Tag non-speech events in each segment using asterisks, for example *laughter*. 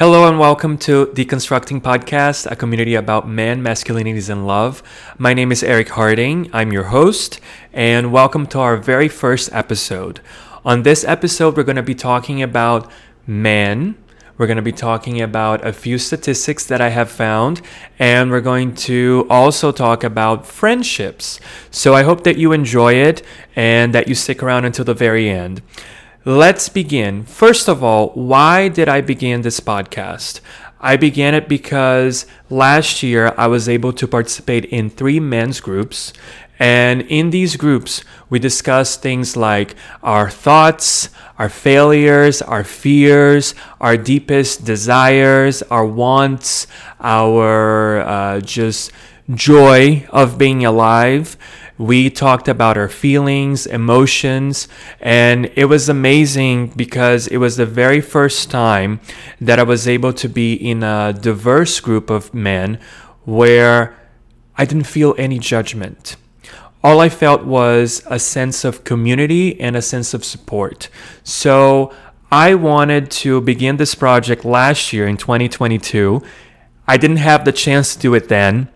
Hello and welcome to Deconstructing Podcast, a community about men, masculinities, and love. My name is Eric Harding. I'm your host, and welcome to our very first episode. On this episode, we're going to be talking about men. We're going to be talking about a few statistics that I have found, and we're going to also talk about friendships. So I hope that you enjoy it and that you stick around until the very end. Let's begin. First of all, why did I begin this podcast? I began it because last year I was able to participate in three men's groups. And in these groups, we discussed things like our thoughts, our failures, our fears, our deepest desires, our wants, our uh, just joy of being alive. We talked about our feelings, emotions, and it was amazing because it was the very first time that I was able to be in a diverse group of men where I didn't feel any judgment. All I felt was a sense of community and a sense of support. So I wanted to begin this project last year in 2022. I didn't have the chance to do it then,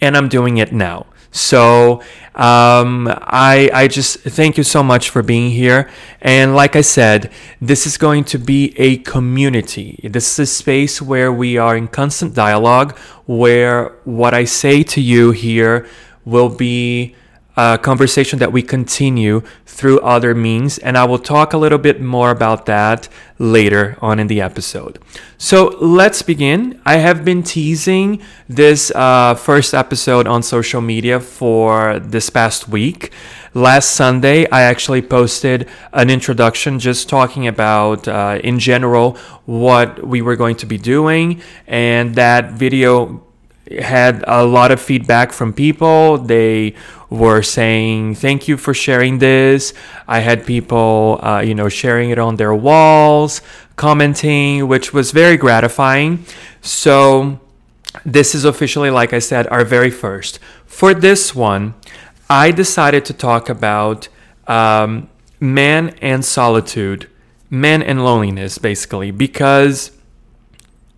and I'm doing it now. So um, I I just thank you so much for being here. And like I said, this is going to be a community. This is a space where we are in constant dialogue, where what I say to you here will be conversation that we continue through other means, and I will talk a little bit more about that later on in the episode. So let's begin. I have been teasing this uh, first episode on social media for this past week. Last Sunday, I actually posted an introduction just talking about, uh, in general, what we were going to be doing, and that video had a lot of feedback from people. They were saying, "Thank you for sharing this." I had people, uh, you know, sharing it on their walls, commenting, which was very gratifying. So, this is officially, like I said, our very first. For this one, I decided to talk about um, man and solitude, man and loneliness, basically, because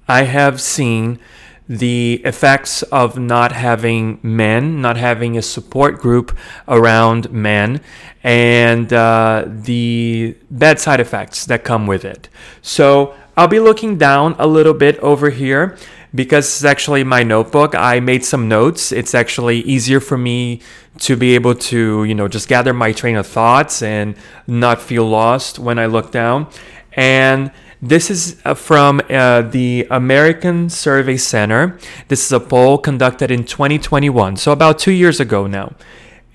I have seen the effects of not having men, not having a support group around men, and uh, the bad side effects that come with it. So I'll be looking down a little bit over here because it's actually my notebook. I made some notes. It's actually easier for me to be able to, you know, just gather my train of thoughts and not feel lost when I look down. And this is uh, from uh, the American Survey Center. This is a poll conducted in 2021, so about two years ago now.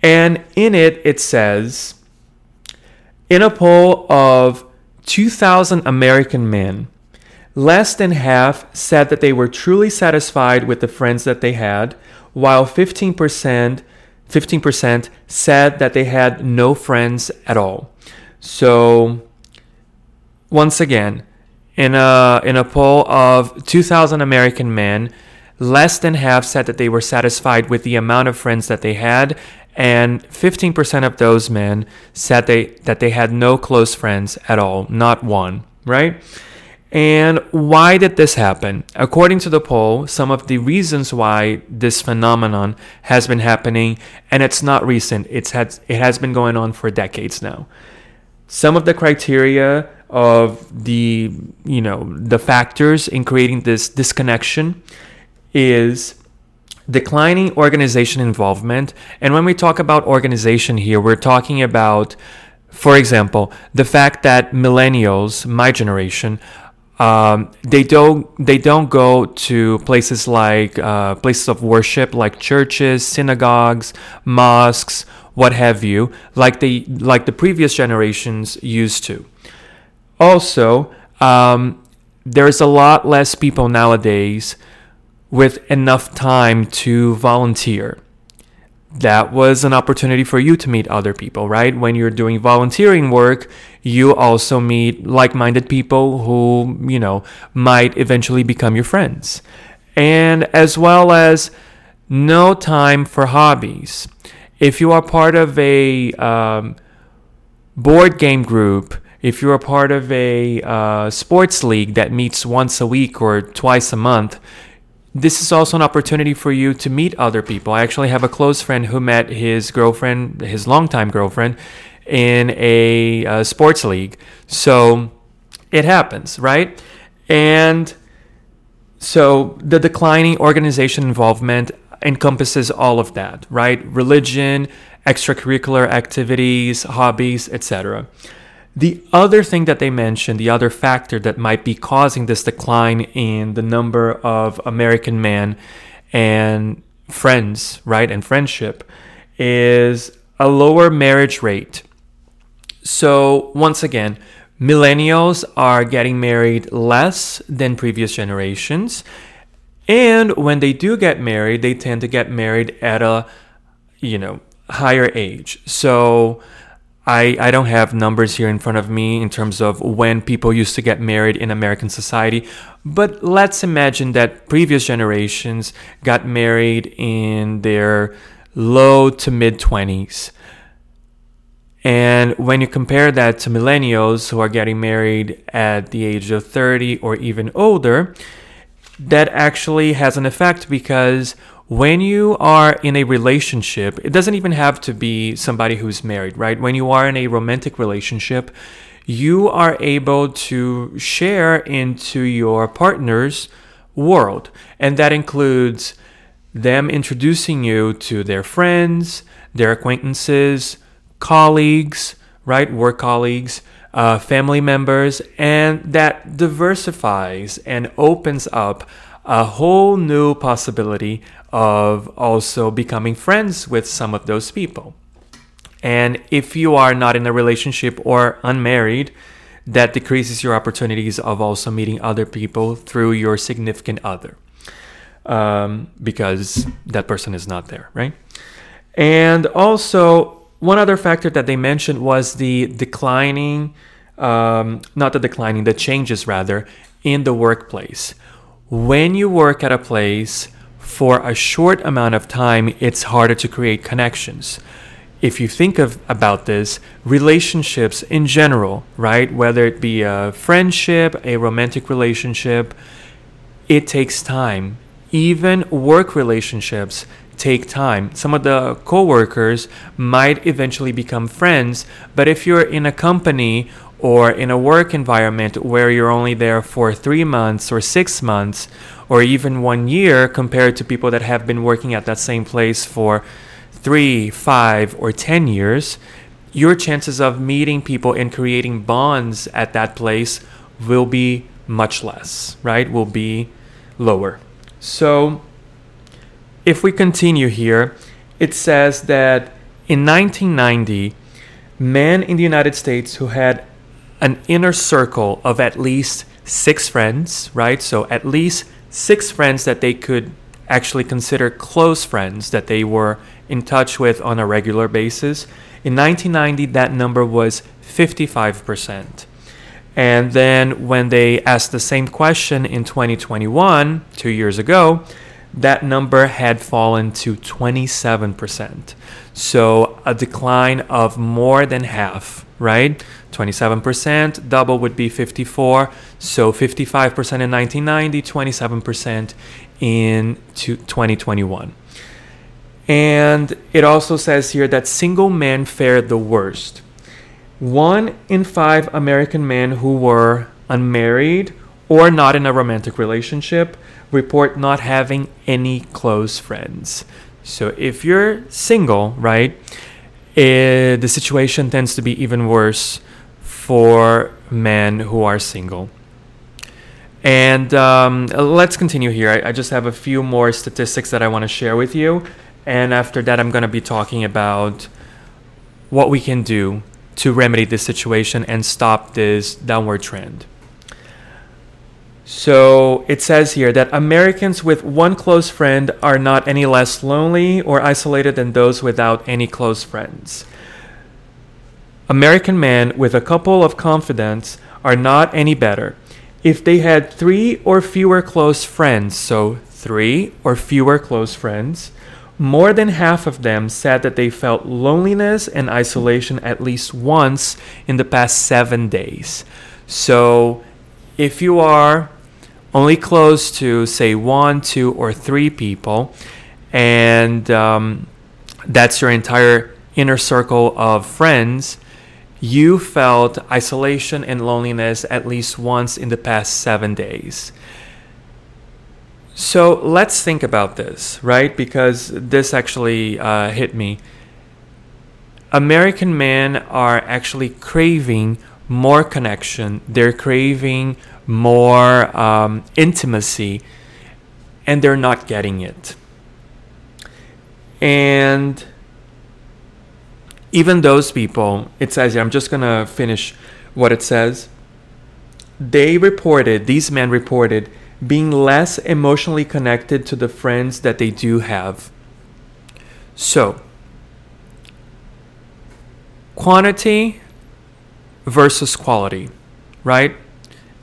And in it, it says in a poll of 2,000 American men, less than half said that they were truly satisfied with the friends that they had, while 15%, 15% said that they had no friends at all. So, once again, in a, in a poll of 2,000 American men, less than half said that they were satisfied with the amount of friends that they had, and 15% of those men said they, that they had no close friends at all, not one, right? And why did this happen? According to the poll, some of the reasons why this phenomenon has been happening, and it's not recent, it's had, it has been going on for decades now. Some of the criteria of the you know the factors in creating this disconnection is declining organization involvement. And when we talk about organization here we're talking about for example the fact that millennials my generation um, they don't they don't go to places like uh, places of worship like churches synagogues mosques what have you like they like the previous generations used to also, um, there's a lot less people nowadays with enough time to volunteer. That was an opportunity for you to meet other people, right? When you're doing volunteering work, you also meet like minded people who, you know, might eventually become your friends. And as well as no time for hobbies. If you are part of a um, board game group, if you're a part of a uh, sports league that meets once a week or twice a month, this is also an opportunity for you to meet other people. I actually have a close friend who met his girlfriend, his longtime girlfriend, in a, a sports league. So it happens, right? And so the declining organization involvement encompasses all of that, right? Religion, extracurricular activities, hobbies, etc. The other thing that they mentioned, the other factor that might be causing this decline in the number of American men and friends, right, and friendship is a lower marriage rate. So, once again, millennials are getting married less than previous generations. And when they do get married, they tend to get married at a, you know, higher age. So, I, I don't have numbers here in front of me in terms of when people used to get married in American society, but let's imagine that previous generations got married in their low to mid 20s. And when you compare that to millennials who are getting married at the age of 30 or even older, that actually has an effect because when you are in a relationship, it doesn't even have to be somebody who's married, right? When you are in a romantic relationship, you are able to share into your partner's world. And that includes them introducing you to their friends, their acquaintances, colleagues, right? Work colleagues, uh, family members, and that diversifies and opens up a whole new possibility of also becoming friends with some of those people. And if you are not in a relationship or unmarried, that decreases your opportunities of also meeting other people through your significant other um, because that person is not there, right? And also, one other factor that they mentioned was the declining, um, not the declining, the changes rather, in the workplace when you work at a place for a short amount of time, it's harder to create connections. If you think of about this, relationships in general, right? Whether it be a friendship, a romantic relationship, it takes time. Even work relationships take time. Some of the coworkers might eventually become friends, but if you're in a company or in a work environment where you're only there for three months or six months or even one year compared to people that have been working at that same place for three, five, or ten years, your chances of meeting people and creating bonds at that place will be much less, right? Will be lower. So, if we continue here, it says that in 1990, men in the United States who had an inner circle of at least six friends, right? So at least six friends that they could actually consider close friends that they were in touch with on a regular basis. In 1990, that number was 55%. And then when they asked the same question in 2021, two years ago, that number had fallen to 27%. So a decline of more than half, right? 27%, double would be 54. So 55% in 1990, 27% in 2021. And it also says here that single men fared the worst. One in five American men who were unmarried or not in a romantic relationship report not having any close friends. So if you're single, right, it, eh, the situation tends to be even worse for men who are single. And um, let's continue here. I, I, just have a few more statistics that I want to share with you. And after that, I'm going to be talking about what we can do to remedy this situation and stop this downward trend. So it says here that Americans with one close friend are not any less lonely or isolated than those without any close friends. American men with a couple of confidants are not any better. If they had three or fewer close friends, so three or fewer close friends, more than half of them said that they felt loneliness and isolation at least once in the past seven days. So, if you are only close to, say, one, two, or three people, and um, that's your entire inner circle of friends, you felt isolation and loneliness at least once in the past seven days. So let's think about this, right? Because this actually uh, hit me. American men are actually craving more connection, they're craving more um, intimacy, and they're not getting it. And even those people, it says here, I'm just going to finish what it says. They reported, these men reported, being less emotionally connected to the friends that they do have. So, quantity versus quality, right?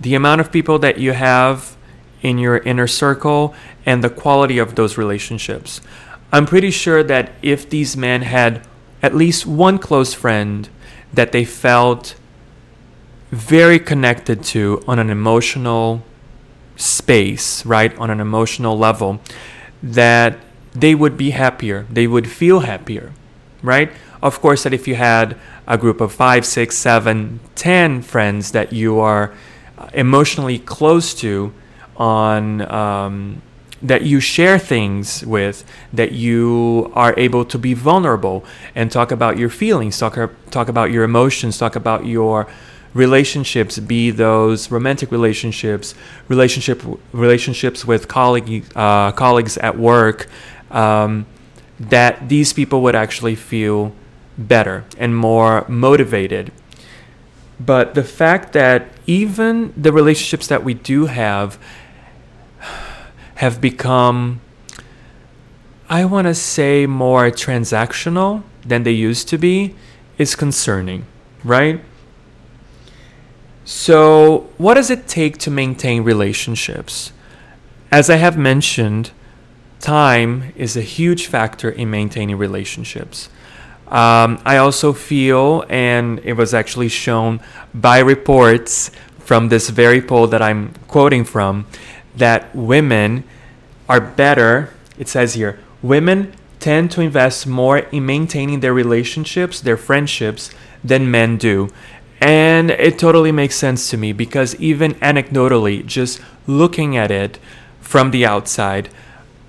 The amount of people that you have in your inner circle and the quality of those relationships. I'm pretty sure that if these men had at least one close friend that they felt very connected to on an emotional space, right? On an emotional level, that they would be happier. They would feel happier, right? Of course, that if you had a group of five, six, seven, ten friends that you are emotionally close to on um, that you share things with, that you are able to be vulnerable and talk about your feelings, talk, talk about your emotions, talk about your relationships, be those romantic relationships, relationship relationships with colleague, uh, colleagues at work, um, that these people would actually feel better and more motivated. But the fact that even the relationships that we do have have become, I want to say, more transactional than they used to be is concerning, right? So, what does it take to maintain relationships? As I have mentioned, time is a huge factor in maintaining relationships. Um, I also feel, and it was actually shown by reports from this very poll that I'm quoting from, that women are better. It says here, women tend to invest more in maintaining their relationships, their friendships, than men do. And it totally makes sense to me because even anecdotally, just looking at it from the outside,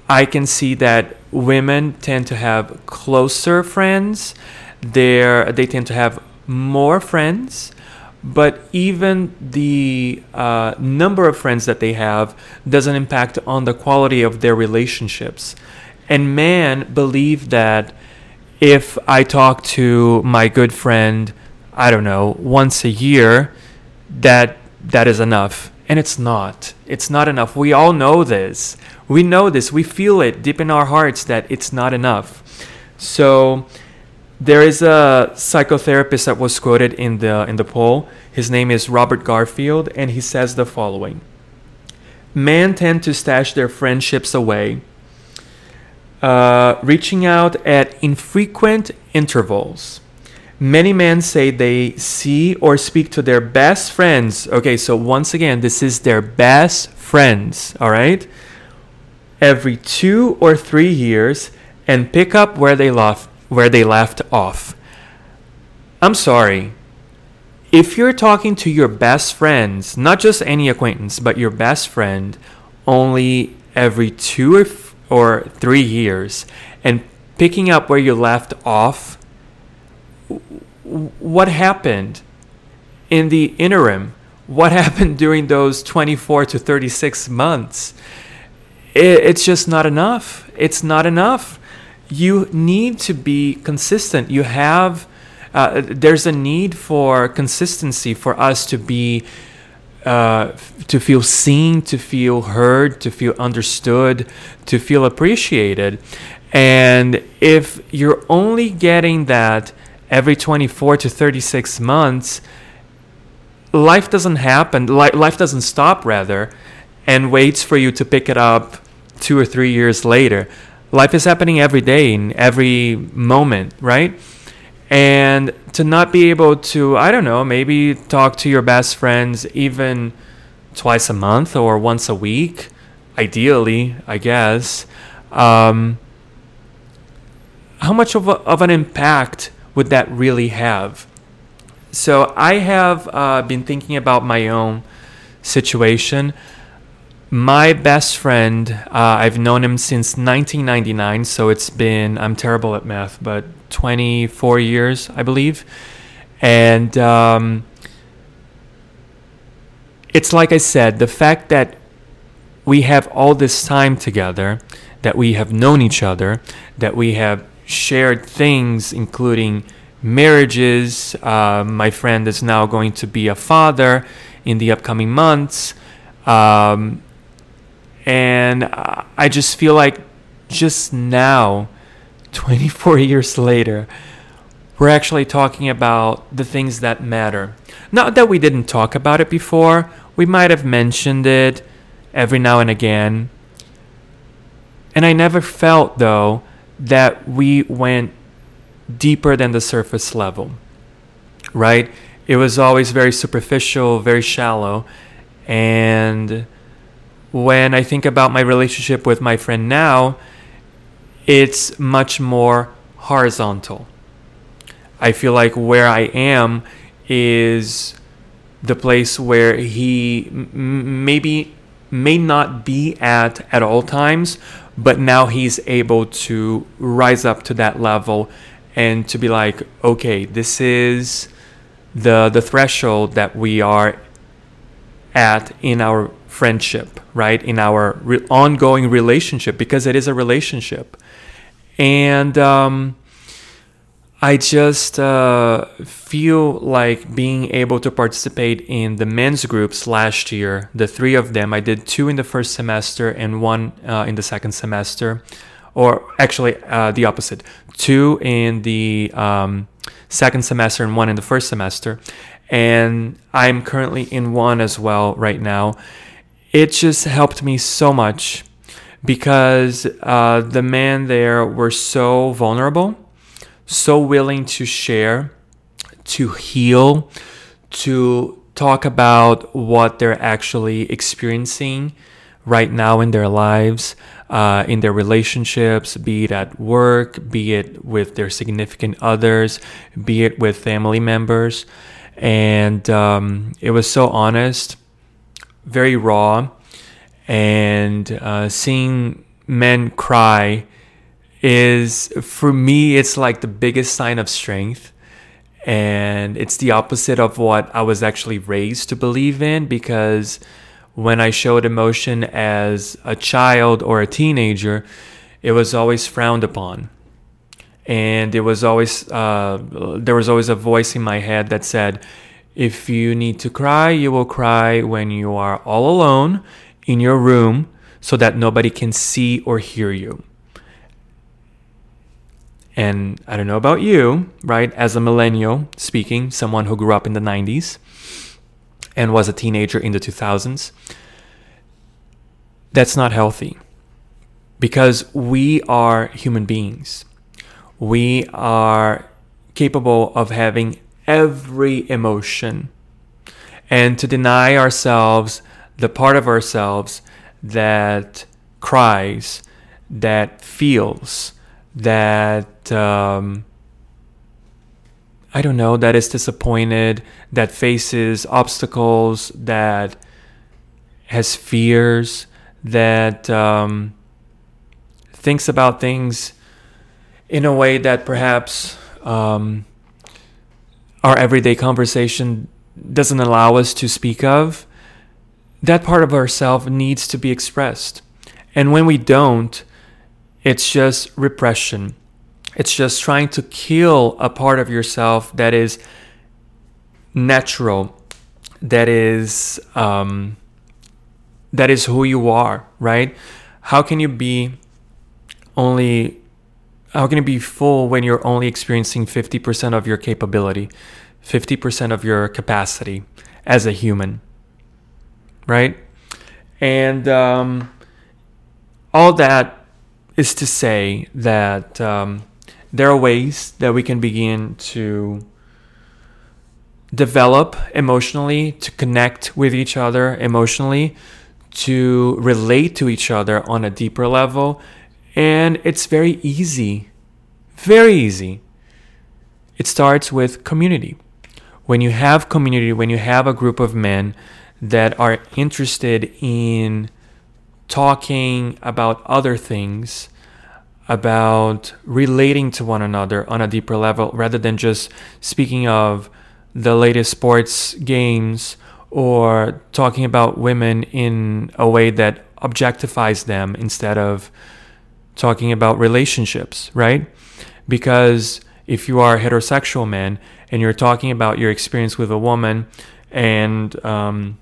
I can see that women tend to have closer friends. They're, they tend to have more friends. But even the uh, number of friends that they have doesn't impact on the quality of their relationships. And men believe that if I talk to my good friend I don't know, once a year, that that is enough. And it's not. It's not enough. We all know this. We know this. We feel it deep in our hearts that it's not enough. So there is a psychotherapist that was quoted in the in the poll. His name is Robert Garfield and he says the following. Men tend to stash their friendships away, uh, reaching out at infrequent intervals Many men say they see or speak to their best friends. Okay, so once again, this is their best friends, all right? Every two or three years and pick up where they left, where they left off. I'm sorry. If you're talking to your best friends, not just any acquaintance, but your best friend, only every two or, f- or three years, and picking up where you left off what happened in the interim? What *laughs* happened during those 24 to 36 months? It, it's just not enough. It's not enough. You need to be consistent. You have, uh, there's a need for consistency for us to be. Uh, to feel seen, to feel heard, to feel understood, to feel appreciated. And if you're only getting that every 24 to 36 months, life doesn't happen, life doesn't stop, rather, and waits for you to pick it up two or three years later. life is happening every day in every moment, right? And to not be able to, I don't know, maybe talk to your best friends even twice a month or once a week, ideally, I guess. Um, how much of, a, of an impact would that really have? So I have uh, been thinking about my own situation. My best friend, uh, I've known him since 1999, so it's been, I'm terrible at math, but 24 years, I believe. And um, it's like I said, the fact that we have all this time together, that we have known each other, that we have shared things, including marriages. Uh, my friend is now going to be a father in the upcoming months. Um, and I just feel like just now, 24 *laughs* years later, we're actually talking about the things that matter. Not that we didn't talk about it before, we might have mentioned it every now and again. And I never felt, though, that we went deeper than the surface level, right? It was always very superficial, very shallow. And when I think about my relationship with my friend now, it's much more horizontal. I feel like where I am is the place where he m- maybe may not be at at all times, but now he's able to rise up to that level and to be like, okay, this is the the threshold that we are at in our friendship, right? In our re- ongoing relationship, because it is a relationship, and um, I just uh, feel like being able to participate in the men's groups last year, the three of them, I did two in the first semester and one uh, in the second semester, or actually uh, the opposite, two in the um, second semester and one in the first semester. And I'm currently in one as well right now. It just helped me so much because uh, the men there were so vulnerable so willing to share, to heal, to talk about what they're actually experiencing right now in their lives, uh, in their relationships, be it at work, be it with their significant others, be it with family members. And um, it was so honest, very raw, and uh, seeing men cry is for me it's like the biggest sign of strength and it's the opposite of what I was actually raised to believe in because when I showed emotion as a child or a teenager, it was always frowned upon. And it was always, uh, there was always a voice in my head that said, if you need to cry, you will cry when you are all alone in your room so that nobody can see or hear you. And I don't know about you, right? As a millennial speaking, someone who grew up in the 90s and was a teenager in the 2000s, that's not healthy because we are human beings. We are capable of having every emotion. And to deny ourselves the part of ourselves that cries, that feels, that um, I don't know that is disappointed, that faces obstacles, that has fears, that um, thinks about things in a way that perhaps um, our everyday conversation doesn't allow us to speak of. That part of ourself needs to be expressed. And when we don't, it's just repression. It's just trying to kill a part of yourself that is natural, that is um, that is who you are, right? How can you be only how can you be full when you're only experiencing 50% of your capability, 50% of your capacity as a human, right? And um, all that is to say that um, there are ways that we can begin to develop emotionally, to connect with each other emotionally, to relate to each other on a deeper level. And it's very easy, very easy. It starts with community. When you have community, when you have a group of men that are interested in talking about other things, about relating to one another on a deeper level rather than just speaking of the latest sports games or talking about women in a way that objectifies them instead of talking about relationships, right? Because if you are a heterosexual man and you're talking about your experience with a woman and um,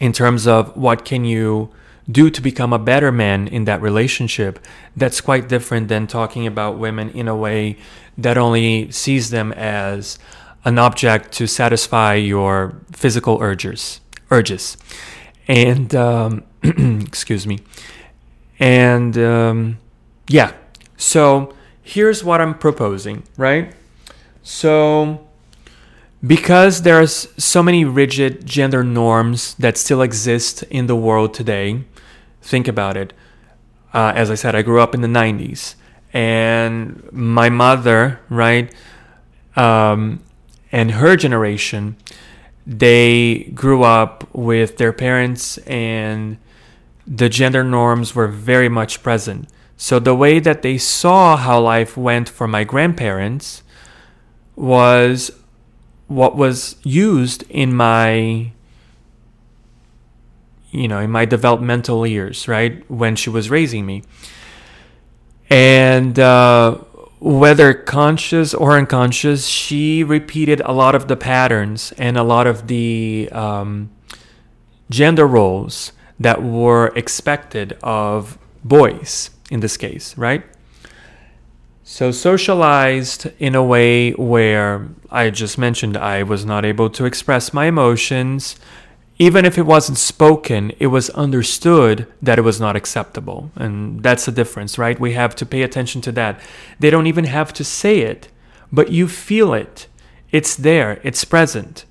in terms of what can you do to become a better man in that relationship, that's quite different than talking about women in a way that only sees them as an object to satisfy your physical urges. Urges, and um, *clears throat* excuse me, and um, yeah. So here's what I'm proposing, right? So because there's so many rigid gender norms that still exist in the world today think about it. Uh, as I said, I grew up in the 90s, and my mother, right, um, and her generation, they grew up with their parents, and the gender norms were very much present. So the way that they saw how life went for my grandparents was what was used in my you know, in my developmental years, right, when she was raising me. And uh, whether conscious or unconscious, she repeated a lot of the patterns and a lot of the um, gender roles that were expected of boys in this case, right? So, socialized in a way where I just mentioned I was not able to express my emotions, even if it wasn't spoken, it was understood that it was not acceptable. And that's the difference, right? We have to pay attention to that. They don't even have to say it, but you feel it. It's there, it's present.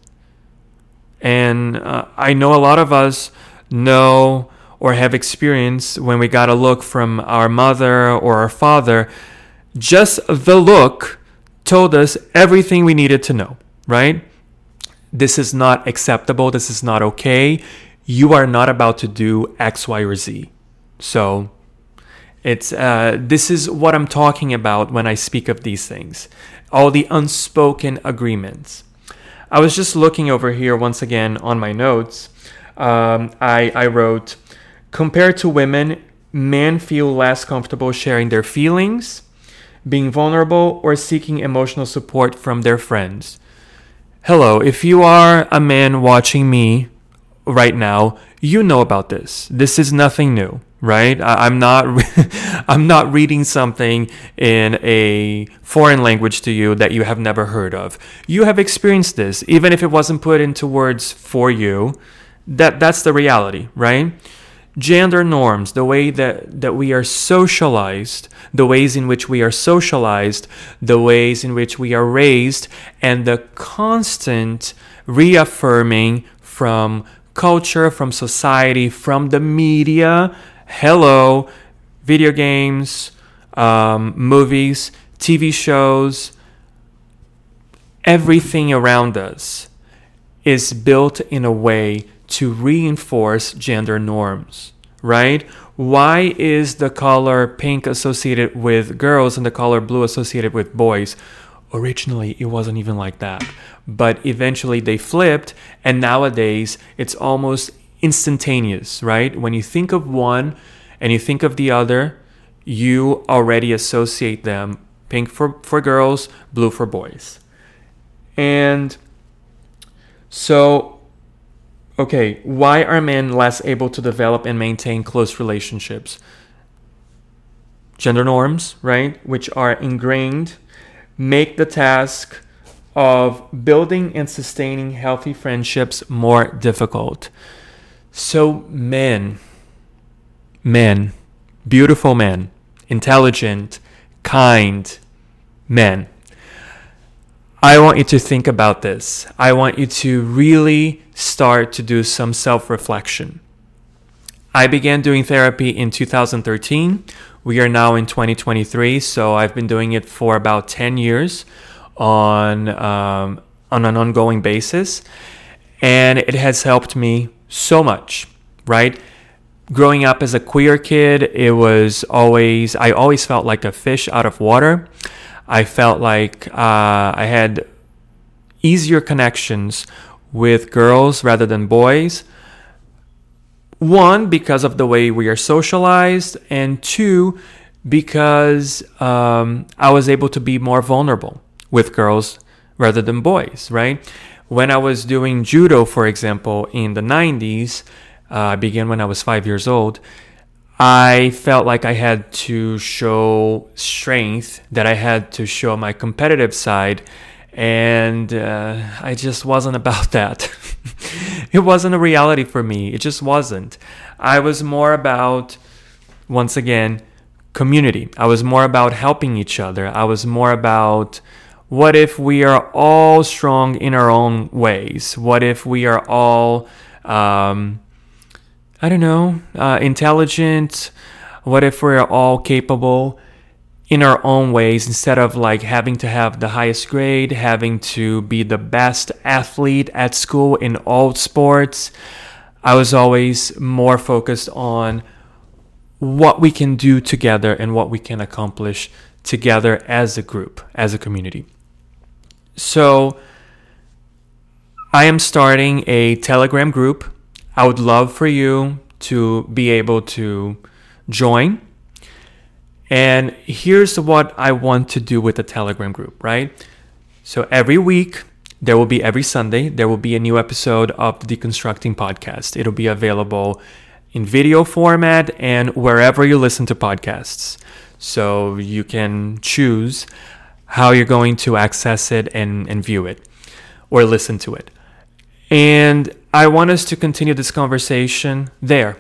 And uh, I know a lot of us know or have experienced when we got a look from our mother or our father, just the look told us everything we needed to know, right? this is not acceptable, this is not okay. You are not about to do X, Y, or Z. So it's uh, this is what I'm talking about when I speak of these things. All the unspoken agreements. I was just looking over here once again on my notes. Um, I, I wrote, compared to women, men feel less comfortable sharing their feelings, being vulnerable, or seeking emotional support from their friends. Hello, if you are a man watching me right now, you know about this. This is nothing new, right? I, am not *laughs* I'm not reading something in a foreign language to you that you have never heard of. You have experienced this, even if it wasn't put into words for you. That that's the reality, right? Gender norms, the way that, that we are socialized, the ways in which we are socialized, the ways in which we are raised, and the constant reaffirming from culture, from society, from the media. Hello, video games, um, movies, TV shows, everything around us is built in a way to reinforce gender norms, right? Why is the color pink associated with girls and the color blue associated with boys? Originally, it wasn't even like that. But eventually they flipped, and nowadays it's almost instantaneous, right? When you think of one and you think of the other, you already associate them pink for, for girls, blue for boys. And so okay, why are men less able to develop and maintain close relationships? Gender norms, right, which are ingrained, make the task of building and sustaining healthy friendships more difficult. So, men, men, beautiful men, intelligent, kind men. I want you to think about this. I want you to really start to do some self reflection. I began doing therapy in 2013. We are now in 2023, so I've been doing it for about 10 years on, um, on an ongoing basis. And it has helped me so much, right? Growing up as a queer kid, it was always, I always felt like a fish out of water. I felt like uh, I had easier connections with girls rather than boys. One, because of the way we are socialized, and two, because um, I was able to be more vulnerable with girls rather than boys, right? When I was doing judo, for example, in the 90s, uh, I began when I was five years old. I felt like I had to show strength, that I had to show my competitive side, and uh, I just wasn't about that. *laughs* it wasn't a reality for me. It just wasn't. I was more about, once again, community. I was more about helping each other. I was more about what if we are all strong in our own ways? What if we are all. Um, I don't know, uh, intelligent? What if we're all capable in our own ways instead of like having to have the highest grade, having to be the best athlete at school in all sports? I was always more focused on what we can do together and what we can accomplish together as a group, as a community. So, I am starting a Telegram group I would love for you to be able to join. And here's what I want to do with the Telegram group, right? So every week, there will be every Sunday, there will be a new episode of the Deconstructing Podcast. It'll be available in video format and wherever you listen to podcasts. So you can choose how you're going to access it and, and view it or listen to it. And I want us to continue this conversation there.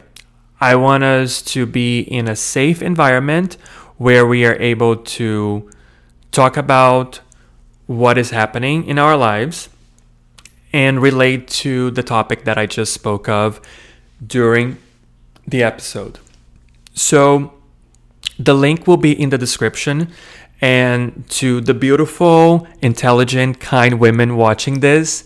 I want us to be in a safe environment where we are able to talk about what is happening in our lives and relate to the topic that I just spoke of during the episode. So, the link will be in the description. And to the beautiful, intelligent, kind women watching this,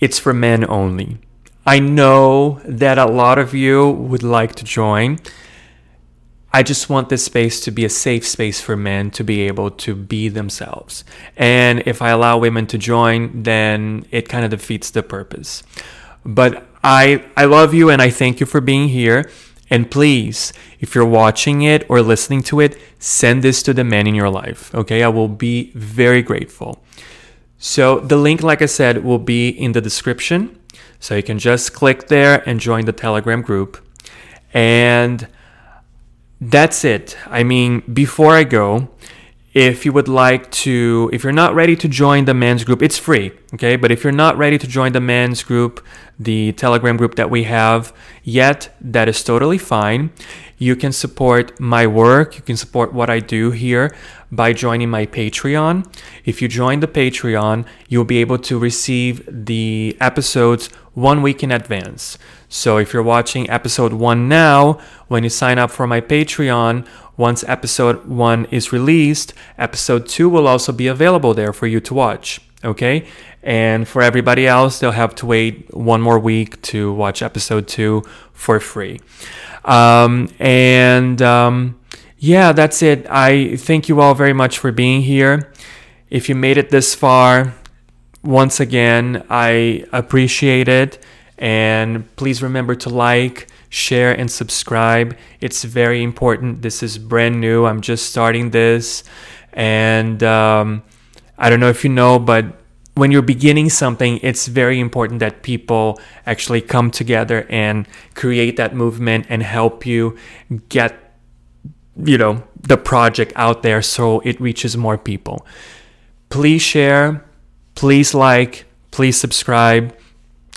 it's for men only. I know that a lot of you would like to join. I just want this space to be a safe space for men to be able to be themselves. And if I allow women to join, then it kind of defeats the purpose. But I I love you and I thank you for being here. And please, if you're watching it or listening to it, send this to the men in your life. Okay? I will be very grateful. So the link, like I said, will be in the description. So you can just click there and join the Telegram group. And that's it. I mean, before I go, if you would like to, if you're not ready to join the men's group, it's free, okay? But if you're not ready to join the men's group, the Telegram group that we have yet, that is totally fine. You can support my work, you can support what I do here by joining my Patreon. If you join the Patreon, you'll be able to receive the episodes one week in advance. So if you're watching episode one now, when you sign up for my Patreon, once episode one is released, episode two will also be available there for you to watch. Okay? And for everybody else, they'll have to wait one more week to watch episode two for free. Um, and um, yeah, that's it. I thank you all very much for being here. If you made it this far, once again, I appreciate it. And please remember to like, share, and subscribe. It's very important. This is brand new. I'm just starting this. And um, I don't know if you know, but when you're beginning something, it's very important that people actually come together and create that movement and help you get you know the project out there so it reaches more people please share please like please subscribe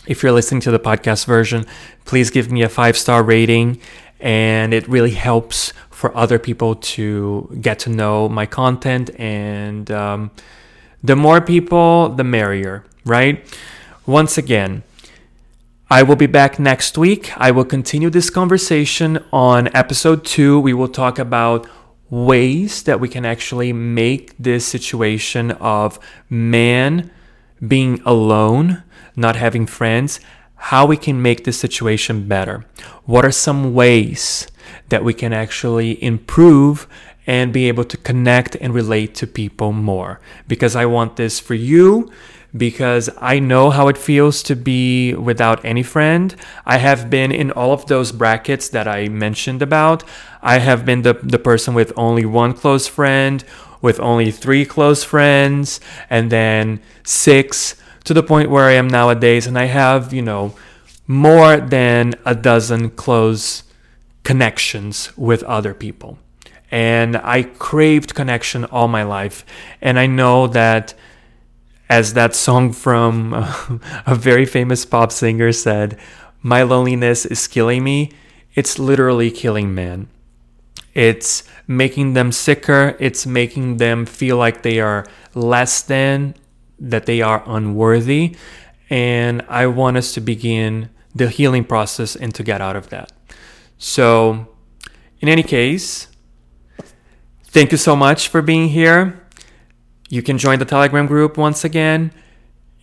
if you're listening to the podcast version please give me a five star rating and it really helps for other people to get to know my content. And um, the more people, the merrier, right? Once again, I will be back next week. I will continue this conversation on episode two. We will talk about ways that we can actually make this situation of man being alone, not having friends, how we can make this situation better. What are some ways that we can actually improve and be able to connect and relate to people more? Because I want this for you because I know how it feels to be without any friend. I have been in all of those brackets that I mentioned about. I have been the, the person with only one close friend, with only three close friends, and then six to the point where I am nowadays. And I have, you know, more than a dozen close connections with other people. And I craved connection all my life. And I know that as that song from *laughs* a very famous pop singer said, My loneliness is killing me. It's literally killing men. It's making them sicker. It's making them feel like they are less than, that they are unworthy. And I want us to begin the healing process and to get out of that. So, in any case, thank you so much for being here. You can join the Telegram group once again.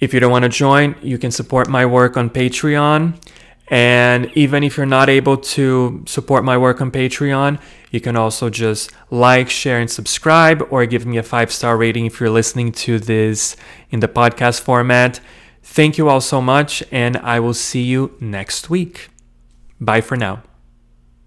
If you don't want to join, you can support my work on Patreon. And even if you're not able to support my work on Patreon, you can also just like, share, and subscribe, or give me a five star rating if you're listening to this in the podcast format. Thank you all so much, and I will see you next week. Bye for now.